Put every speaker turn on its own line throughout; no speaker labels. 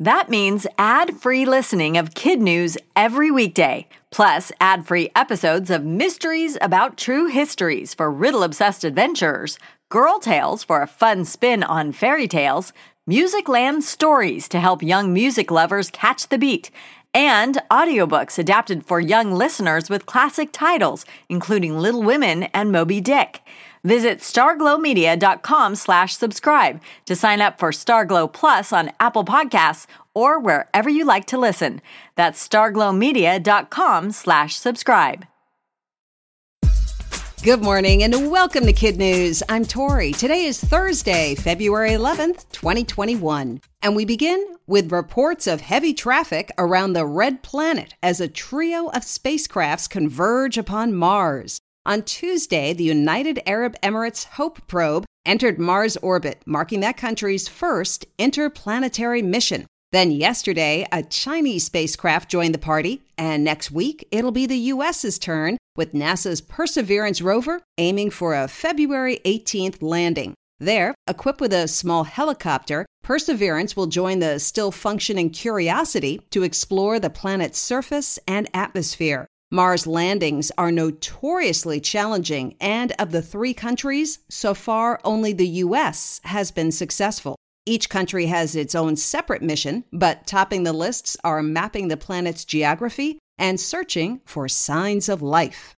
That means ad free listening of kid news every weekday, plus ad free episodes of mysteries about true histories for riddle obsessed adventurers, girl tales for a fun spin on fairy tales, Music Land stories to help young music lovers catch the beat, and audiobooks adapted for young listeners with classic titles, including Little Women and Moby Dick. Visit starglowmedia.com slash subscribe to sign up for Starglow Plus on Apple Podcasts or wherever you like to listen. That's starglowmedia.com slash subscribe.
Good morning and welcome to Kid News. I'm Tori. Today is Thursday, February 11th, 2021. And we begin with reports of heavy traffic around the Red Planet as a trio of spacecrafts converge upon Mars. On Tuesday, the United Arab Emirates Hope probe entered Mars orbit, marking that country's first interplanetary mission. Then yesterday, a Chinese spacecraft joined the party, and next week it'll be the US's turn with NASA's Perseverance rover aiming for a February 18th landing. There, equipped with a small helicopter, Perseverance will join the still functioning Curiosity to explore the planet's surface and atmosphere. Mars landings are notoriously challenging, and of the three countries, so far only the US has been successful. Each country has its own separate mission, but topping the lists are mapping the planet's geography and searching for signs of life.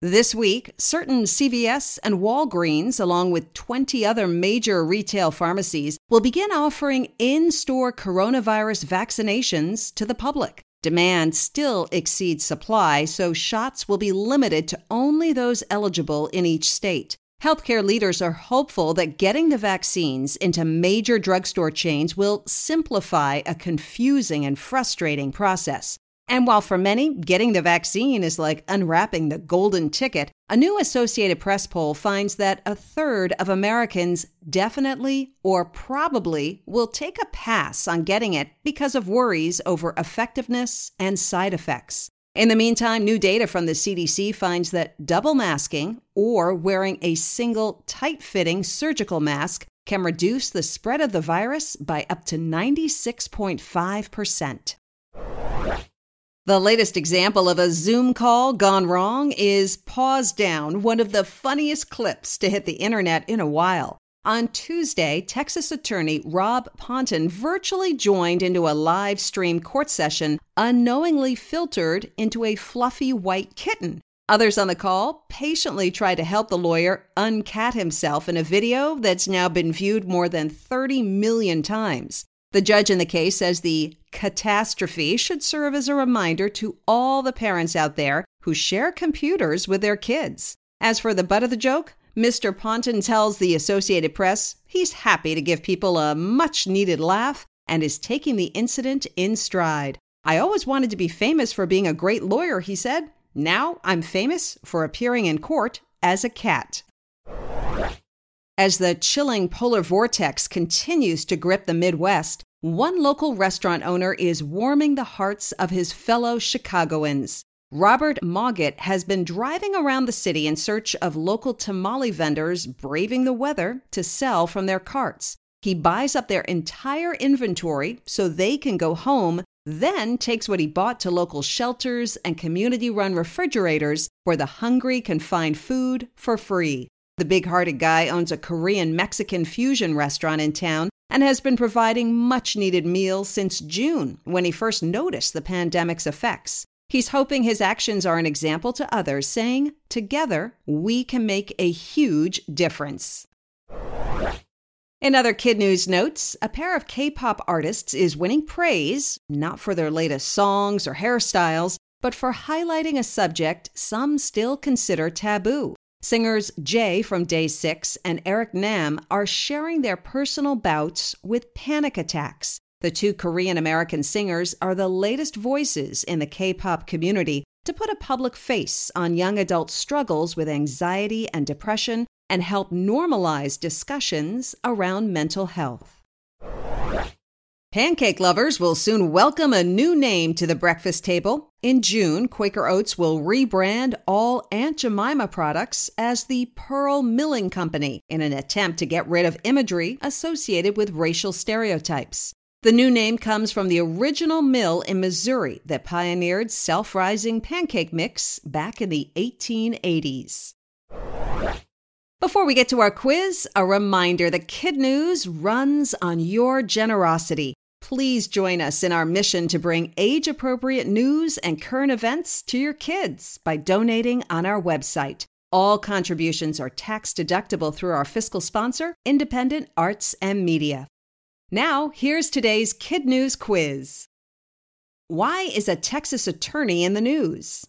This week, certain CVS and Walgreens, along with 20 other major retail pharmacies, will begin offering in store coronavirus vaccinations to the public. Demand still exceeds supply, so shots will be limited to only those eligible in each state. Healthcare leaders are hopeful that getting the vaccines into major drugstore chains will simplify a confusing and frustrating process. And while for many, getting the vaccine is like unwrapping the golden ticket, a new Associated Press poll finds that a third of Americans definitely or probably will take a pass on getting it because of worries over effectiveness and side effects. In the meantime, new data from the CDC finds that double masking or wearing a single tight fitting surgical mask can reduce the spread of the virus by up to 96.5%. The latest example of a Zoom call gone wrong is Paws Down, one of the funniest clips to hit the internet in a while. On Tuesday, Texas attorney Rod Ponton virtually joined into a live stream court session, unknowingly filtered into a fluffy white kitten. Others on the call patiently tried to help the lawyer uncat himself in a video that's now been viewed more than 30 million times. The judge in the case says the catastrophe should serve as a reminder to all the parents out there who share computers with their kids. As for the butt of the joke, Mr. Ponton tells the Associated Press he's happy to give people a much needed laugh and is taking the incident in stride. I always wanted to be famous for being a great lawyer, he said. Now I'm famous for appearing in court as a cat. As the chilling polar vortex continues to grip the Midwest, one local restaurant owner is warming the hearts of his fellow Chicagoans. Robert Mogget has been driving around the city in search of local tamale vendors braving the weather to sell from their carts. He buys up their entire inventory so they can go home, then takes what he bought to local shelters and community run refrigerators where the hungry can find food for free. The big hearted guy owns a Korean Mexican fusion restaurant in town and has been providing much needed meals since June when he first noticed the pandemic's effects. He's hoping his actions are an example to others, saying, Together, we can make a huge difference. In other kid news notes, a pair of K pop artists is winning praise, not for their latest songs or hairstyles, but for highlighting a subject some still consider taboo. Singers Jae from Day 6 and Eric Nam are sharing their personal bouts with panic attacks. The two Korean American singers are the latest voices in the K pop community to put a public face on young adult struggles with anxiety and depression and help normalize discussions around mental health. Pancake lovers will soon welcome a new name to the breakfast table. In June, Quaker Oats will rebrand all Aunt Jemima products as the Pearl Milling Company in an attempt to get rid of imagery associated with racial stereotypes. The new name comes from the original mill in Missouri that pioneered self rising pancake mix back in the 1880s. Before we get to our quiz, a reminder that Kid News runs on your generosity. Please join us in our mission to bring age appropriate news and current events to your kids by donating on our website. All contributions are tax deductible through our fiscal sponsor, Independent Arts and Media. Now, here's today's Kid News quiz Why is a Texas attorney in the news?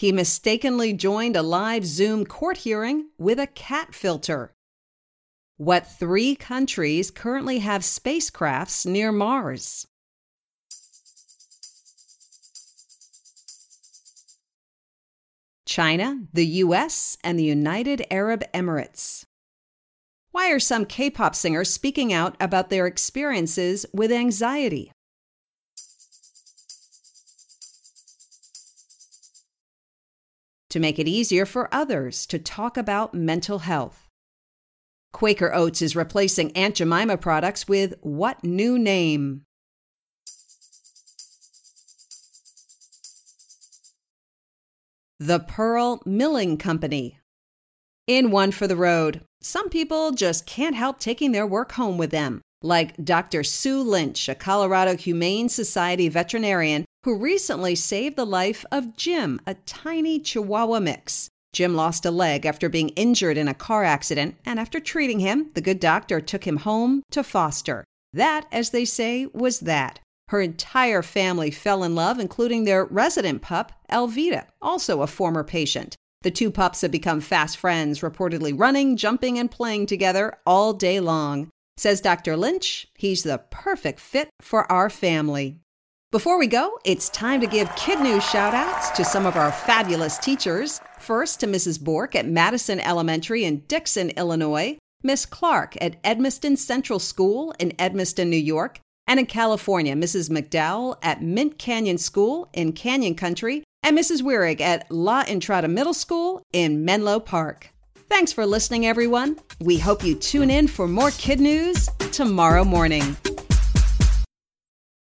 He mistakenly joined a live Zoom court hearing with a cat filter. What three countries currently have spacecrafts near Mars? China, the US, and the United Arab Emirates. Why are some K pop singers speaking out about their experiences with anxiety? To make it easier for others to talk about mental health. Quaker Oats is replacing Aunt Jemima products with what new name? The Pearl Milling Company. In One for the Road, some people just can't help taking their work home with them, like Dr. Sue Lynch, a Colorado Humane Society veterinarian who recently saved the life of Jim, a tiny Chihuahua mix. Jim lost a leg after being injured in a car accident, and after treating him, the good doctor took him home to foster. That, as they say, was that. Her entire family fell in love, including their resident pup, Elvita, also a former patient. The two pups have become fast friends, reportedly running, jumping, and playing together all day long. Says Dr. Lynch, he's the perfect fit for our family. Before we go, it's time to give Kid News shout outs to some of our fabulous teachers. First, to Mrs. Bork at Madison Elementary in Dixon, Illinois, Miss Clark at Edmeston Central School in Edmeston, New York, and in California, Mrs. McDowell at Mint Canyon School in Canyon Country, and Mrs. Wierig at La Entrada Middle School in Menlo Park. Thanks for listening, everyone. We hope you tune in for more kid news tomorrow morning.